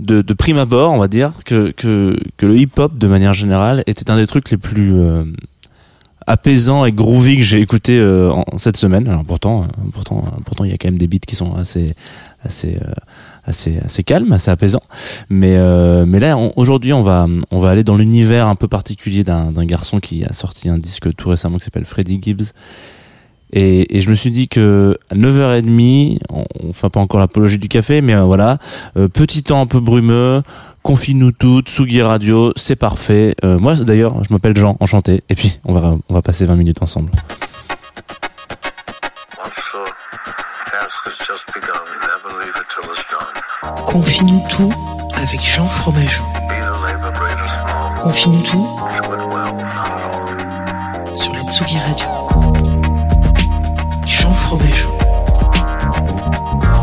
de, de prime abord, on va dire, que, que, que le hip-hop, de manière générale, était un des trucs les plus euh, apaisants et groovy que j'ai écouté euh, en, cette semaine. Alors pourtant, euh, pourtant, euh, pourtant, il y a quand même des beats qui sont assez, assez, euh, assez, assez calmes, assez apaisants. Mais, euh, mais là, aujourd'hui, on va, on va aller dans l'univers un peu particulier d'un d'un garçon qui a sorti un disque tout récemment qui s'appelle Freddie Gibbs. Et, et je me suis dit que à 9h30, on, on fait pas encore l'apologie du café, mais euh, voilà, euh, petit temps un peu brumeux, confine-nous toutes, Sugi Radio, c'est parfait. Euh, moi d'ailleurs, je m'appelle Jean, enchanté. Et puis on va on va passer 20 minutes ensemble. Officer, task has just begun. Never leave it till it's done. Confie-nous tout avec Jean Fromageau. Confie-nous tout sur la Tsugi Radio. Jean Fromageau.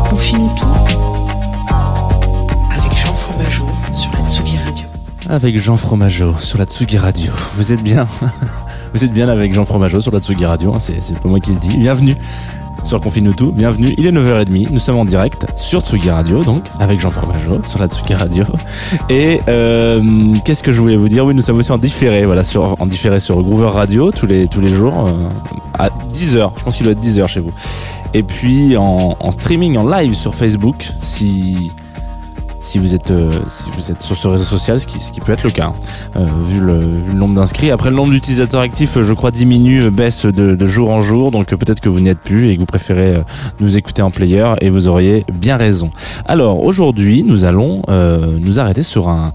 Confie-nous tout avec Jean Fromageau sur la Tsugi Radio. Avec Jean Fromageau sur la Tsugi Radio. Vous êtes bien Vous êtes bien avec Jean Fromageau sur la Tsugi Radio, hein, c'est pas moi qui le dis. Bienvenue sur Confine tout, bienvenue. Il est 9h30, nous sommes en direct sur Tsugi Radio, donc avec Jean Fromageau sur la Tsugi Radio. Et euh, qu'est-ce que je voulais vous dire? Oui, nous sommes aussi en différé, voilà, sur, en différé sur Groover Radio tous les, tous les jours euh, à 10h. Je pense qu'il doit être 10h chez vous. Et puis en, en streaming, en live sur Facebook, si si vous êtes euh, si vous êtes sur ce réseau social, ce qui, ce qui peut être le cas, hein, euh, vu, le, vu le nombre d'inscrits. Après, le nombre d'utilisateurs actifs, euh, je crois, diminue, euh, baisse de, de jour en jour. Donc peut-être que vous n'y êtes plus et que vous préférez nous écouter en player. Et vous auriez bien raison. Alors aujourd'hui, nous allons nous arrêter sur un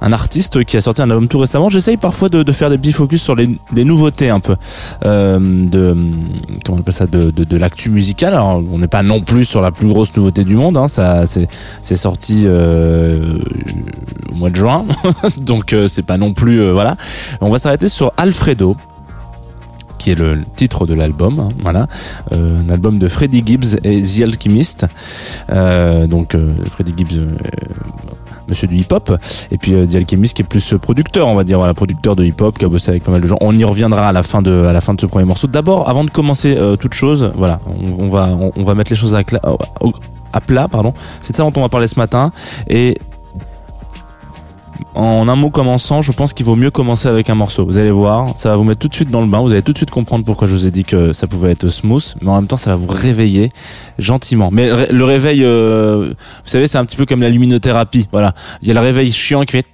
un artiste qui a sorti un album tout récemment. J'essaye parfois de, faire des petits focus sur les, nouveautés un peu euh, de comment on appelle ça de, l'actu musicale. Alors on n'est pas non plus sur la plus grosse nouveauté du monde. Hein, ça c'est sorti euh, au mois de juin, donc euh, c'est pas non plus euh, voilà. On va s'arrêter sur Alfredo qui est le titre de l'album, hein, voilà, euh, un album de Freddie Gibbs et The Alchemist. Euh, donc Freddie Gibbs, monsieur du hip-hop, et puis euh, The qui est plus euh, producteur, on va dire, voilà, producteur de hip-hop, qui a bossé avec pas mal de gens. On y reviendra à la fin de, à la fin de ce premier morceau. D'abord, avant de commencer euh, toute chose, voilà, on, va, on, va mettre les choses à, à plat, pardon. C'est de ça dont on va parler ce matin, et en un mot commençant, je pense qu'il vaut mieux commencer avec un morceau. Vous allez voir, ça va vous mettre tout de suite dans le bain. Vous allez tout de suite comprendre pourquoi je vous ai dit que ça pouvait être smooth, mais en même temps, ça va vous réveiller gentiment. Mais le réveil, euh, vous savez, c'est un petit peu comme la luminothérapie. Voilà, il y a le réveil chiant qui fait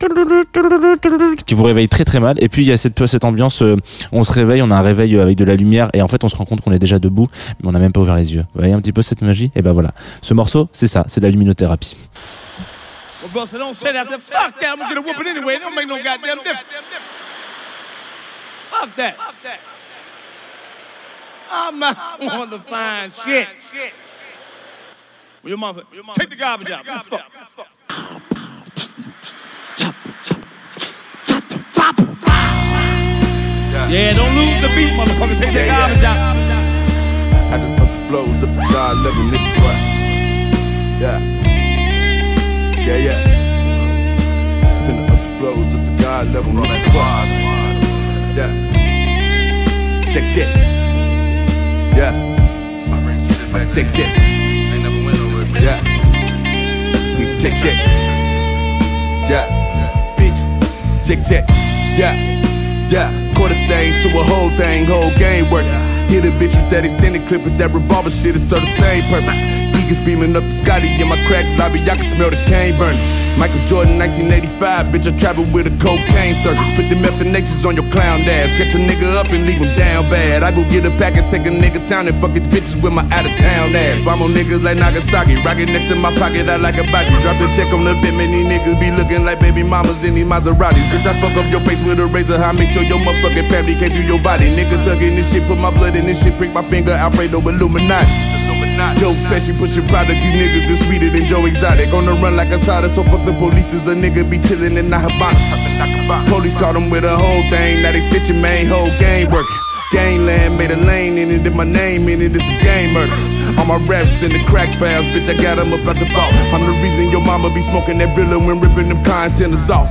qui vous réveille très très mal, et puis il y a cette cette ambiance. euh, on se réveille, on a un réveil avec de la lumière, et en fait, on se rend compte qu'on est déjà debout, mais on n'a même pas ouvert les yeux. Vous voyez un petit peu cette magie? Et ben voilà, ce morceau, c'est ça, c'est de la luminothérapie. Well, Buster, don't say that. I said, Fuck that. I'm gonna get a whooping anyway. It don't make no goddamn difference. Fuck that. I'm not on the fine shit. Well, your mother, take the garbage out. The fuck? Yeah, don't lose the beat, motherfucker. Take the Yeah, yeah. garbage out. Had to the flows up the level, nigga. What? Yeah. Yeah, yeah. Finna up the flows up the God level, nigga. What? Yeah. Check, check. Yeah. Check, check. Yeah. We Check, check. Yeah. Bitch. Check, check. Yeah. Yeah. Quarter thing to a whole thing, whole game working. Hit a bitch with that extended clip with that revolver shit, it serve the same purpose. Eagles beaming up the Scotty in my crack lobby, I can smell the cane burning. Michael Jordan, 1985, bitch, I travel with a cocaine circus. Put the methanations on your clown ass. Catch a nigga up and leave him down bad. I go get a pack and take a nigga town and fuck his bitches with my out of town ass. Bomb on niggas like Nagasaki. Rocket next to my pocket, I like a body. Drop the check on the bit, many niggas be looking like baby mamas in these Maseratis. Bitch, I fuck up your face with a razor. I make sure your motherfucking family can't do your body. Nigga thugging this shit, put my blood in this shit, prick my finger, Alfredo Illuminati. Joe Pesci pushing product, you niggas is sweeter than Joe Exotic. On the run like a soda, so fuck the police is a nigga be chillin' in the Habana. Police caught him with a whole thing, now they stitching main whole game working. Gangland made a lane in it, and my name in it, it's a game murder. All my raps in the crack files, bitch, I got them up at the vault. I'm the reason your mama be smoking that Brilla when ripping them containers off.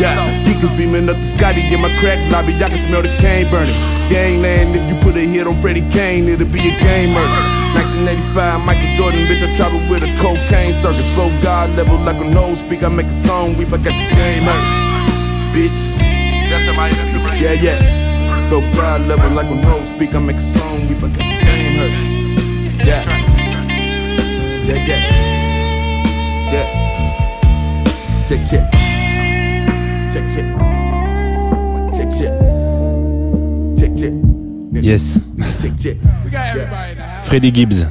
Yeah, geekers beaming up the Scotty in my crack lobby, I can smell the cane burning. Gangland, if you put a hit on Freddie Kane, it'll be a game murder. 1985, Michael Jordan, bitch, I travel with a cocaine circus. Flow God level like a nose speak. I make a song, we forgot the game hurt. Bitch. Yeah, yeah. Flow God level like a nose speak. I make a song, we forgot the game hurt. Yeah. Yeah, yeah. Yeah. Check, check. Check, check. Check, check. Check, check. Yes. Check, check. Freddie Gibbs.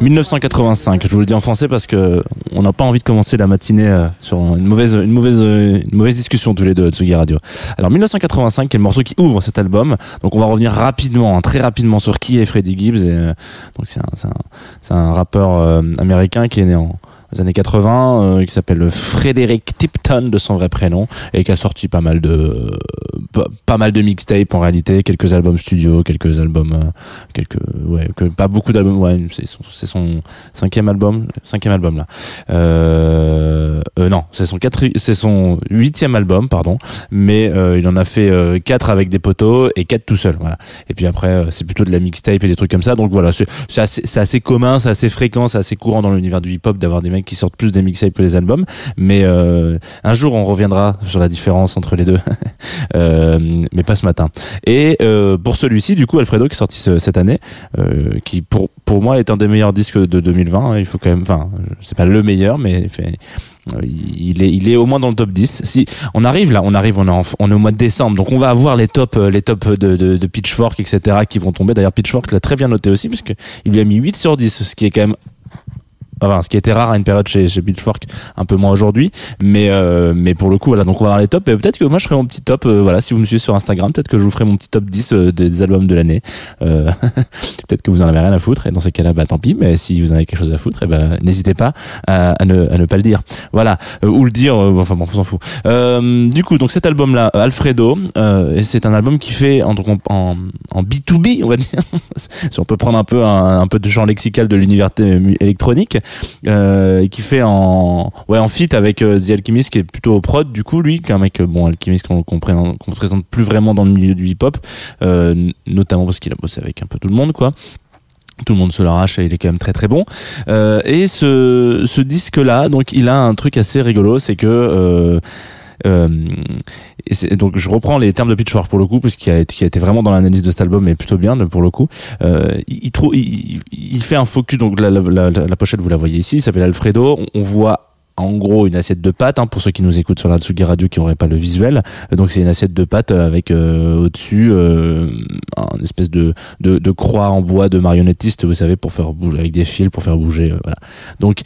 1985, je vous le dis en français parce que on n'a pas envie de commencer la matinée euh, sur une mauvaise, une mauvaise, une mauvaise discussion tous les deux, Tsugi Radio. Alors 1985, qui est le morceau qui ouvre cet album. Donc on va revenir rapidement, hein, très rapidement sur qui est Freddie Gibbs. Euh, donc c'est un, c'est un, c'est un rappeur euh, américain qui est né en aux années 80, euh, qui s'appelle Frédéric Tipton de son vrai prénom et qui a sorti pas mal de pas, pas mal de mixtapes en réalité, quelques albums studio, quelques albums, euh, quelques ouais, que, pas beaucoup d'albums. Ouais, c'est son, cinquième album, cinquième album là. Euh, euh, non, c'est son quatre, c'est son huitième album, pardon. Mais euh, il en a fait euh, quatre avec des poteaux et quatre tout seul. Voilà. Et puis après, euh, c'est plutôt de la mixtape et des trucs comme ça. Donc voilà, c'est assez, c'est assez commun, c'est assez fréquent, c'est assez courant dans l'univers du hip-hop d'avoir des mecs qui sortent plus des mixtapes que des albums. Mais euh, un jour, on reviendra sur la différence entre les deux, euh, mais pas ce matin. Et euh, pour celui-ci, du coup, Alfredo qui est sorti ce- cette année, euh, qui pour pour moi est un des meilleurs disques de 2020. hein. il faut quand même, enfin, c'est pas le meilleur, mais fait euh, il est, il est au moins dans le top 10. Si on arrive là, on arrive, on est, en- on est au mois de décembre, donc on va avoir les tops, euh, les tops de, de, de Pitchfork, etc., qui vont tomber. D'ailleurs, Pitchfork l'a très bien noté aussi, puisque il lui a mis 8 sur 10, ce qui est quand même Enfin, ce qui était rare à une période chez, chez un peu moins aujourd'hui, mais euh, mais pour le coup voilà, donc on va avoir les tops. Et peut-être que moi je ferai mon petit top, euh, voilà, si vous me suivez sur Instagram, peut-être que je vous ferai mon petit top 10 euh, des, albums de l'année. Euh, peut-être que vous en avez rien à foutre, et dans ces cas-là, bah tant pis. Mais si vous en avez quelque chose à foutre, et ben n'hésitez pas à, ne à ne pas le dire. Voilà, Euh, ou le dire. enfin bon, on s'en fout. Du coup, donc cet album-là, Alfredo, euh, et c'est un album qui fait en en, en, en B2B, on va dire, si on peut prendre un peu un, un peu de genre lexical de l'univers électronique, euh, qui fait en ouais en feat avec euh, The Alchemist qui est plutôt au prod du coup lui, qui est un mec euh, bon Alchemist qu'on qu'on présente, présente plus vraiment dans le milieu du hip-hop, euh, n- notamment parce qu'il a bossé avec un peu tout le monde quoi tout le monde se l'arrache et il est quand même très très bon. Euh, et ce, ce disque-là, donc il a un truc assez rigolo, c'est que euh, euh, et c'est- donc je reprends les termes de Pitchfork pour le coup, puisqu'il a, été- qui a été vraiment dans l'analyse de cet album, mais plutôt bien pour le coup. Euh, il, il, il, fait un focus, donc la, la, la, la pochette vous la voyez ici, il s'appelle Alfredo. On voit en gros une assiette de pâtes hein, pour ceux qui nous écoutent sur la Tsugi Radio qui n'auraient pas le visuel. Euh, donc c'est une assiette de pâtes euh, avec euh, au-dessus euh, un espèce de, de, de croix en bois de marionnettiste vous savez pour faire bouger avec des fils pour faire bouger euh, voilà. Donc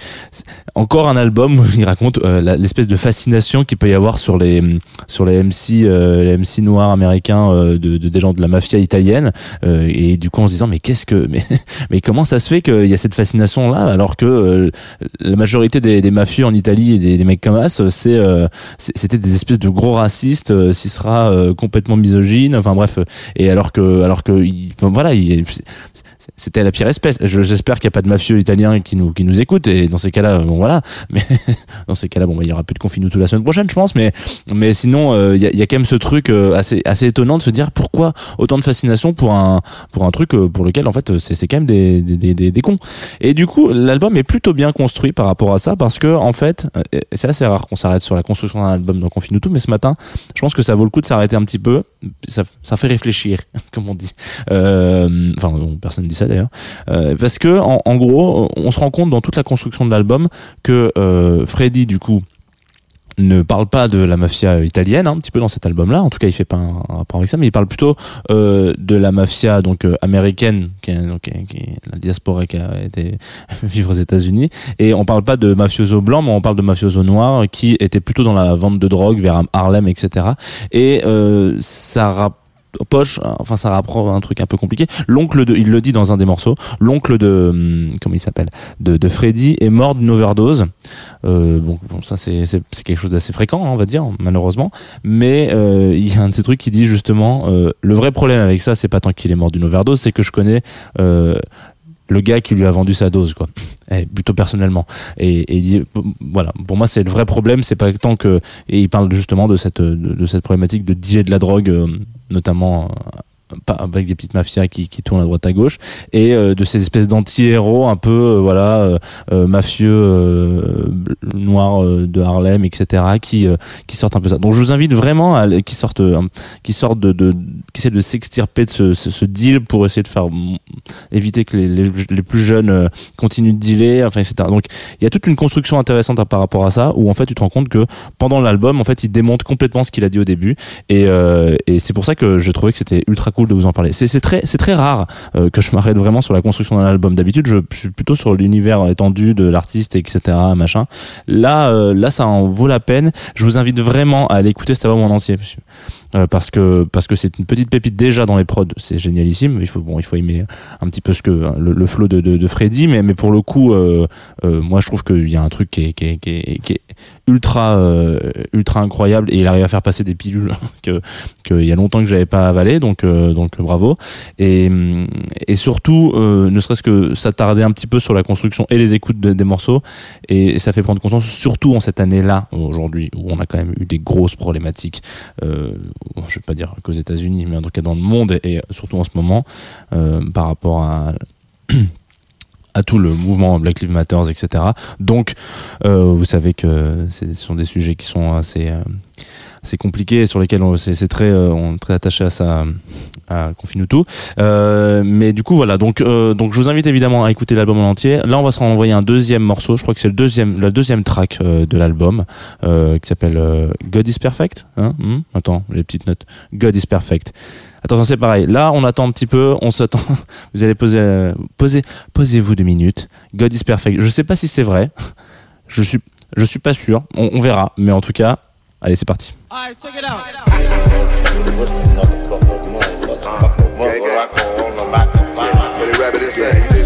encore un album où il raconte l'espèce de fascination qu'il peut y avoir sur les sur les MC les MC noirs américains de, de des gens de la mafia italienne. Et du coup en se disant mais qu'est-ce que mais mais comment ça se fait qu'il y a cette fascination là alors que la majorité des, des mafieux en Italie et des, des mecs comme As, c'est euh, c'était des espèces de gros racistes, euh, sera euh, complètement misogyne, enfin bref. Et alors que alors que il- enfin, voilà, il- c'était la pire espèce. Je- J'espère qu'il n'y a pas de mafieux italiens qui nous qui nous écoutent et dans ces cas-là, bon voilà. Mais dans ces cas-là, bon, bah, il y aura plus de confinement tout la semaine prochaine, je pense. Mais mais sinon, euh, il y, a, quand même ce truc euh, assez assez étonnant de se dire pourquoi autant de fascination pour un pour un truc euh, pour lequel en fait c'est quand même des, des, des, des cons. Et du coup, l'album est plutôt bien construit par rapport à ça parce que en fait euh, c'est assez rare qu'on s'arrête sur la construction d'un album dans Confine tout, mais ce matin, je pense que ça vaut le coup de s'arrêter un petit peu. Ça, fait réfléchir, comme on dit. Euh, enfin, personne ne dit ça d'ailleurs. Euh, parce que, en, en, gros, on se rend compte dans toute la construction de l'album que euh, Freddy, du coup, ne parle pas de la mafia italienne hein, un petit peu dans cet album-là. En tout cas, il fait pas un, rapport avec ça, mais il parle plutôt euh, de la mafia donc euh, américaine, qui est, donc, qui la diaspora qui a été vivre aux États-Unis. Et on parle pas de mafioso blanc, mais on parle de mafioso noir qui était plutôt dans la vente de drogue vers Harlem, etc. Et euh, ça poche, enfin ça rapprend un truc un peu compliqué. L'oncle de, il le dit dans un des morceaux, l'oncle de, hum, comment il s'appelle, de, de Freddy est mort d'une overdose. Euh, bon, bon, ça c'est c'est quelque chose d'assez fréquent, hein, on va dire, malheureusement. Mais euh, il y a un de ces trucs qui dit justement, euh, le vrai problème avec ça, c'est pas tant qu'il est mort d'une overdose, c'est que je connais euh, le gars qui lui a vendu sa dose quoi. Et plutôt personnellement. Et, voilà pour moi c'est le vrai problème c'est pas tant que et il parle justement de cette de, cette problématique de dealer de la drogue euh, notamment avec des petites mafias qui, qui tournent à droite à gauche et euh, de ces espèces d'anti-héros un peu euh, voilà euh, euh mafieux noirs de Harlem etc qui qui sortent un peu ça. Donc je vous invite vraiment à qui sortent qui sortent de, de qui essaient de s'extirper de ce, ce, ce, deal pour essayer de faire éviter que les, les, les plus jeunes continuent de dealer enfin etc donc il y a toute une construction intéressante par rapport à ça où en fait tu te rends compte que pendant l'album en fait il démonte complètement ce qu'il a dit au début et, et c'est pour ça que je trouvais que c'était ultra de vous en parler. C'est très, c'est très rare euh, que je m'arrête vraiment sur la construction d'un album. D'habitude, je, suis plutôt sur l'univers étendu de l'artiste, etc., machin. Là, euh, là, ça en vaut la peine. Je vous invite vraiment à aller écouter cet album en entier. Euh, parce que parce que c'est une petite pépite déjà dans les prods, c'est génialissime. Il faut bon, il faut aimer un petit peu ce que le, le flow de, de, de Freddy, mais mais pour le coup, euh, euh, moi je trouve qu'il y a un truc qui est qui est, qui est, qui est ultra euh, ultra incroyable et il arrive à faire passer des pilules que qu'il y a longtemps que j'avais pas avalé, donc euh, donc bravo. Et et surtout, ne serait-ce que s'attarder un petit peu sur la construction et les écoutes des morceaux, et, ça fait prendre conscience, surtout en cette année-là aujourd'hui où on a quand même eu des grosses problématiques. Je vais pas dire qu'aux États-Unis, mais en tout cas dans le monde et, surtout en ce moment, euh, par rapport à à tout le mouvement Black Lives Matter, etc. Donc, euh, vous savez que ce sont des sujets qui sont assez, euh, assez compliqués, sur lesquels on c'est très, euh, est très attaché à ça, à Confine tout. Euh, mais du coup, voilà. Donc, euh, donc, je vous invite évidemment à écouter l'album en entier. Là, on va se renvoyer un deuxième morceau. Je crois que c'est le deuxième, la deuxième track de l'album, qui s'appelle God is Perfect. Hein hmm? Attends, les petites notes. God is Perfect. Attention, c'est pareil. Là, on attend un petit peu, on s'attend. Vous allez poser, euh, posez, posez-vous deux minutes. God is perfect. Je sais pas si c'est vrai. Je suis, je suis pas sûr. On, on, verra. Mais en tout cas, allez, c'est parti. Right, check it out. check,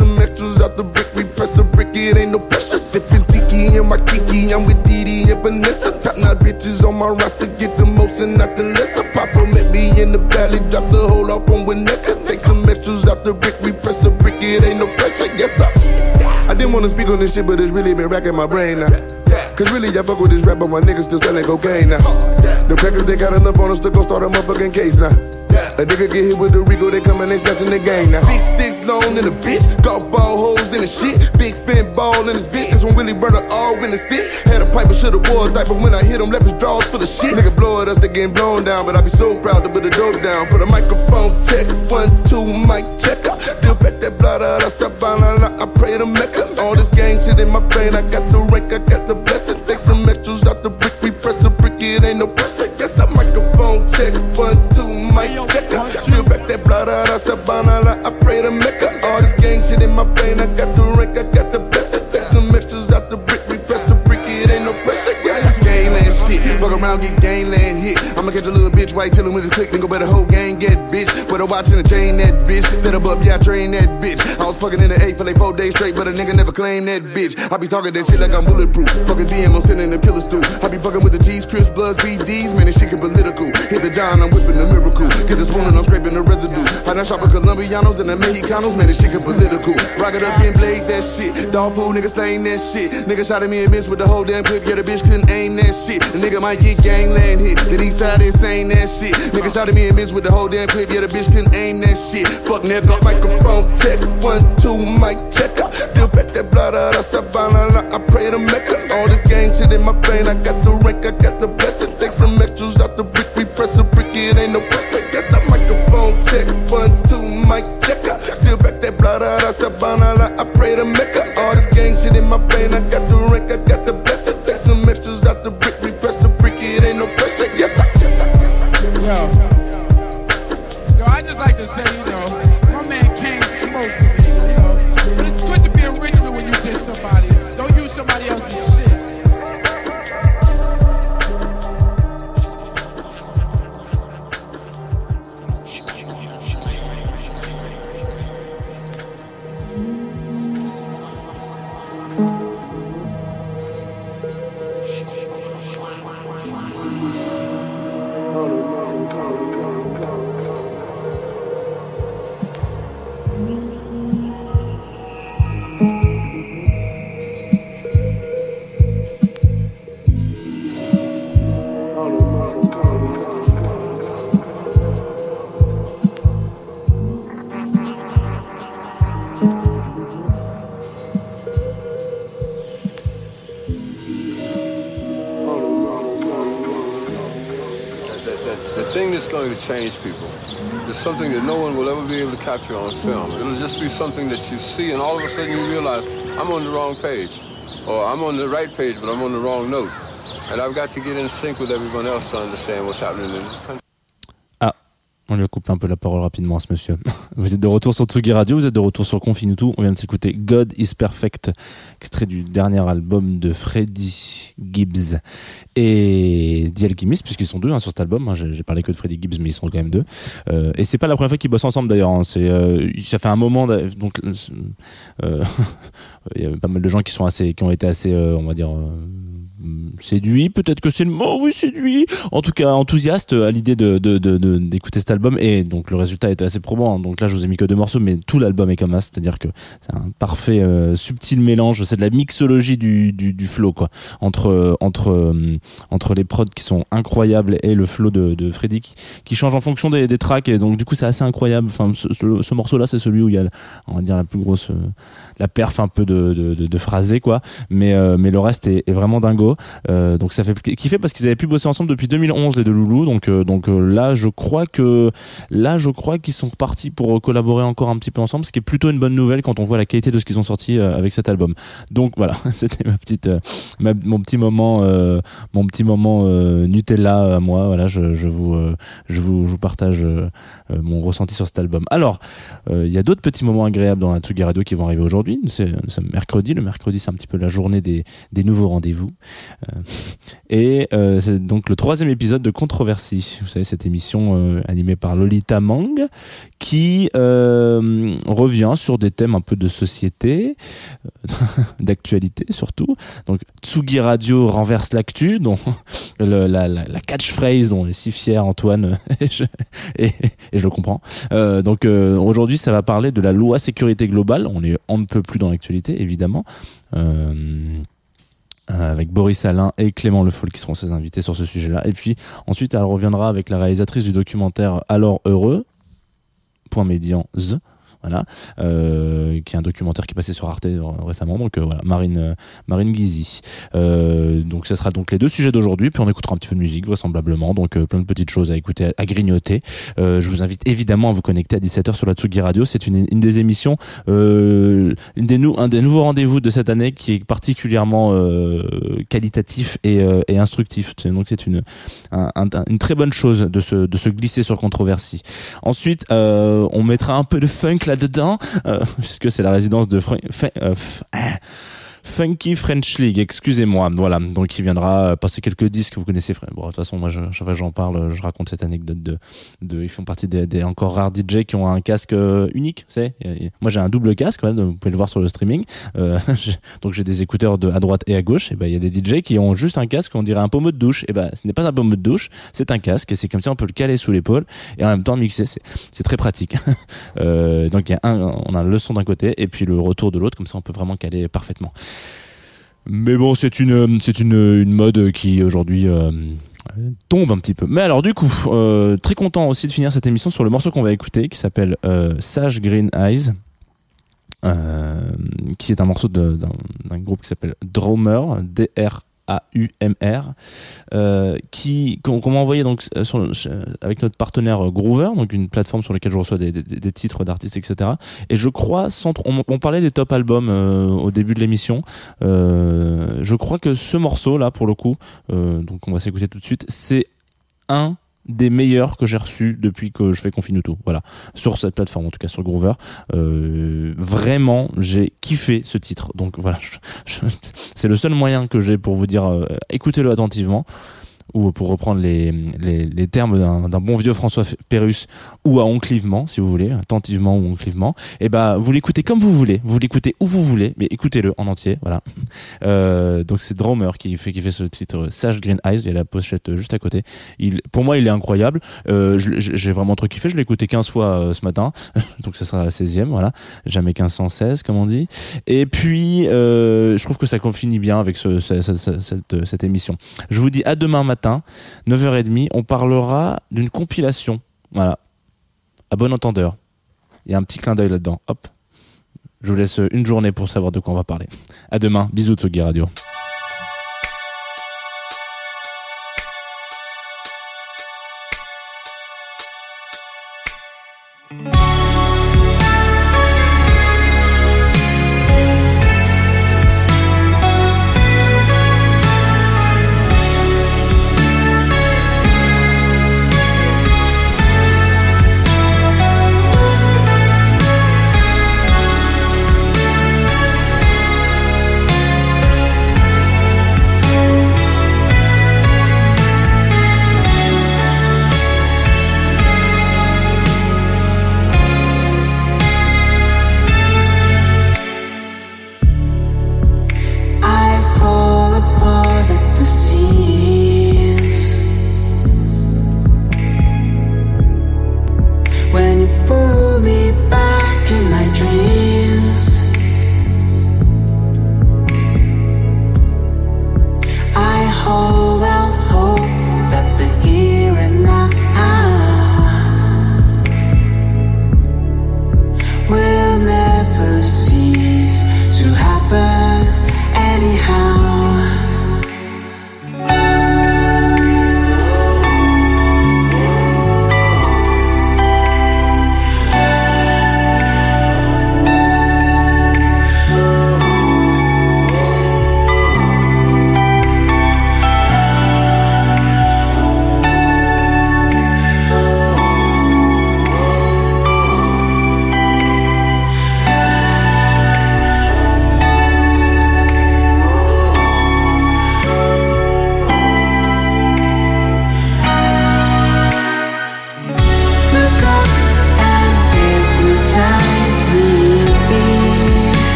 some extras out the brick, we press a brick, it ain't no pressure. Sipping tiki and my kiki, I'm with Didi and Vanessa. Top notch bitches on my roster, get the most and not the lesser. Papa met me in the valley, drop the whole up on Winnetka. Take some extras out the brick, we press a brick, it ain't no pressure. Yes, sir. I didn't wanna speak on this shit, but it's really been racking my brain now. Cause really, I fuck with this rap, but my niggas still selling cocaine now. The crackers, they got enough on us to go start a motherfucking case now. A nigga get hit with the Rico, they come and they snatching the game now. Big sticks long in the bitch, golf ball holes in the shit. Big fin ball in his bitch, this one really burn her all in the six. Had a pipe, but should've wore a diaper when I hit him, left his drawers full of shit. Nigga blow at us, they getting blown down, but I be so proud to put the dope down. Put a microphone check, one, two, mic checker. Still back that blood out of Sabana, I pray to Mecca. All this gang shit in my brain, I got the rank, I got the blessing. Take some extras out the brick, we press a brick, it ain't no pressure. Yes, a microphone check, one, two, mic checker. Still back that blood out of Sabana, I pray to Mecca. All this gang shit in my brain, I got the rank, I got the blessing. Take some extras out the brick, we press a brick, it ain't no pressure. Yes, I gangland shit, fuck around, get gangland hit. I'ma catch a little bitch. White chillin' with his click, nigga, but the whole gang get bitch. With a watch and chain, that bitch. Set up up, yeah, I train that bitch. I was fucking in the A for like four days straight, but a nigga never claimed that bitch. I be talking that shit like I'm bulletproof. Fucking DM, I'm sending the killers through. I be fucking with the G's, Chris Bloods, BDs, man, this shit get political. Hit the John, I'm whipping the miracle. Get the spoon and I'm scraping the residue. I done shop with Colombianos and the Mexicanos, man, this shit get political. Rock it up and blade that shit. Dog food, nigga slaying that shit. Nigga shot at me and missed with the whole damn clip. Yeah, the bitch couldn't aim that shit. The nigga might get gangland hit. The east side is saying that shit. Nigga shot at me and missed with the whole damn clip. Yeah, the bitch couldn't aim that shit. Fuck nigga, microphone check. One, two, mic check. I still bet that blood out of Savannah. I pray to Mecca. All this gang shit in my brain. I got the rank, I got the blessing. Take some extras out the brick. We press a brick, it ain't no pressure. Guess I microphone check. One, two, mic check. I still bet that blood out of Savannah. I pray to Mecca. All this gang going to change people is something that no one will ever be able to capture on film. Mm. It'll just be something that you see, and all of a sudden you realize I'm on the wrong page, or I'm on the right page, but I'm on the wrong note. And I've got to get in sync with everyone else to understand what's happening in this country. On lui a coupé un peu la parole rapidement à ce monsieur. Vous êtes de retour sur Tsugi Radio, vous êtes de retour sur Confinutu. On vient de s'écouter God is Perfect, extrait du dernier album de Freddie Gibbs et The Alchemist, puisqu'ils sont deux hein, sur cet album. Hein. J'ai parlé que de Freddie Gibbs, mais ils sont quand même deux. Euh, et c'est pas la première fois qu'ils bossent ensemble d'ailleurs. hein. Euh, ça fait un moment. Donc, euh, il y a pas mal de gens qui sont assez, qui ont été assez, euh, on va dire. euh, séduit, peut-être que c'est le mot, oui, séduit, en tout cas enthousiaste à l'idée de- d'écouter cet album et donc le résultat était assez probant. hein. Donc là, je vous ai mis que deux morceaux, mais tout l'album est comme ça, c'est-à-dire que c'est un parfait euh, subtil mélange, c'est de la mixologie du, du, flow quoi, entre entre euh, entre les prods qui sont incroyables et le flow de, de Freddy qui, qui change en fonction des, des tracks et donc du coup c'est assez incroyable. Enfin, ce, ce, ce morceau-là, c'est celui où il y a, on va dire la plus grosse, euh, la perf un peu de de, de, de quoi, mais euh, mais le reste est, vraiment dingo. Euh, donc ça fait kiffer parce qu'ils avaient pu bosser ensemble depuis 2011 les deux loulous. Donc euh, donc euh, là je crois que là je crois qu'ils sont repartis pour collaborer encore un petit peu ensemble, ce qui est plutôt une bonne nouvelle quand on voit la qualité de ce qu'ils ont sorti euh, avec cet album. Donc voilà, c'était ma petite euh, mon petit moment euh, mon petit moment Nutella à moi. Voilà, je, je vous je vous je vous partage mon ressenti sur cet album. Alors il y a d'autres petits moments agréables dans la Tsugi Radio qui vont arriver aujourd'hui. C'est mercredi. Le mercredi c'est un petit peu la journée des des nouveaux rendez-vous. Et c'est donc le troisième épisode de Controversie. Vous savez, cette émission animée par Lolita Mang qui euh, revient sur des thèmes un peu de société, euh, d'actualité surtout. Donc Tsugi Radio renverse l'actu, dont la, catchphrase dont est si fier Antoine, et je, et, je le comprends. Euh, donc euh, aujourd'hui, ça va parler de la loi sécurité globale. On est on ne peut plus dans l'actualité, évidemment. Euh, avec Boris Alain et Clément Le Foll qui seront ses invités sur ce sujet-là. Et puis ensuite, elle reviendra avec la réalisatrice du documentaire Alors Heureux, point médian Z. Voilà, euh, qui est un documentaire qui est passé sur Arte euh, récemment. Donc euh, voilà, Marine Marine Guizy. Donc ce sera donc les deux sujets d'aujourd'hui. Puis on écoutera un petit peu de musique vraisemblablement. Donc plein de petites choses à écouter, à, grignoter. Je vous invite évidemment à vous connecter à 17h sur la Tsugi Radio. C'est une, des émissions, une des un des nouveaux rendez-vous de cette année qui est particulièrement qualitatif et, et instructif. Donc c'est une un- un- une très bonne chose de se de se glisser sur controversie. Ensuite, euh, on mettra un peu de funk là-dedans, euh, puisque c'est la résidence de Fr- F- euh, ah, Funky French League, excusez-moi. Voilà, donc il viendra passer quelques disques. Vous connaissez, bon, de toute façon, moi, je, chaque fois que j'en parle, je raconte cette anecdote de, de ils font partie des, des encore rares DJ qui ont un casque euh, unique. Savez, moi j'ai un double casque, vous pouvez le voir sur le streaming. Euh, donc j'ai des écouteurs de à droite et à gauche. Et ben il y a des DJ qui ont juste un casque, on dirait un pommeau de douche. Et ben ce n'est pas un pommeau de douche, c'est un casque. Et c'est comme ça, on peut le caler sous l'épaule et en même temps mixer. C'est c'est très pratique. Euh, donc il y a un, on a le son d'un côté et puis le retour de l'autre, comme ça on peut vraiment caler parfaitement. Mais bon, c'est une, c'est une, une mode qui aujourd'hui euh, tombe un petit peu. Mais alors du coup, euh, très content aussi de finir cette émission sur le morceau qu'on va écouter, qui s'appelle euh, Sage Green Eyes. qui est un morceau d'un groupe qui s'appelle Drummer, D-R-A-U-M-R, euh, qui qu'on m'a envoyé donc euh, avec notre partenaire euh, Groover, donc une plateforme sur laquelle je reçois des, titres d'artistes, etc. Et je crois, sans on, parlait des top albums au début de l'émission. Je crois que ce morceau là, pour le coup, donc on va s'écouter tout de suite, c'est un des meilleurs que j'ai reçus depuis que je fais Confine tout. Voilà, sur cette plateforme, en tout cas sur Groover. Euh, vraiment, j'ai kiffé ce titre. Donc voilà, c'est le seul moyen que j'ai pour vous dire euh, écoutez-le attentivement. Ou pour reprendre les, les, les termes d'un bon vieux François Pérus, ou à onclivement, si vous voulez, attentivement ou onclivement, et ben vous l'écoutez comme vous voulez, vous l'écoutez où vous voulez, mais écoutez-le en entier, voilà. Euh, donc c'est Drummer qui fait qui fait ce titre Sage Green Eyes, il y a la pochette euh, juste à côté. Il, pour moi, il est incroyable. Euh, j'ai vraiment trop kiffé. Je l'ai écouté 15 fois euh, ce matin, donc ça sera la 16e, voilà. Jamais 1516 comme on dit. Et puis, euh, je trouve que ça finit bien avec ce, ce- ce- ce- cette, cette émission. Je vous dis à demain matin, 9h30. On parlera d'une compilation, voilà. À bon entendeur. Il y a un petit clin d'œil là-dedans. Hop. Je vous laisse une journée pour savoir de quoi on va parler. À demain. Bisous Tsugi Radio.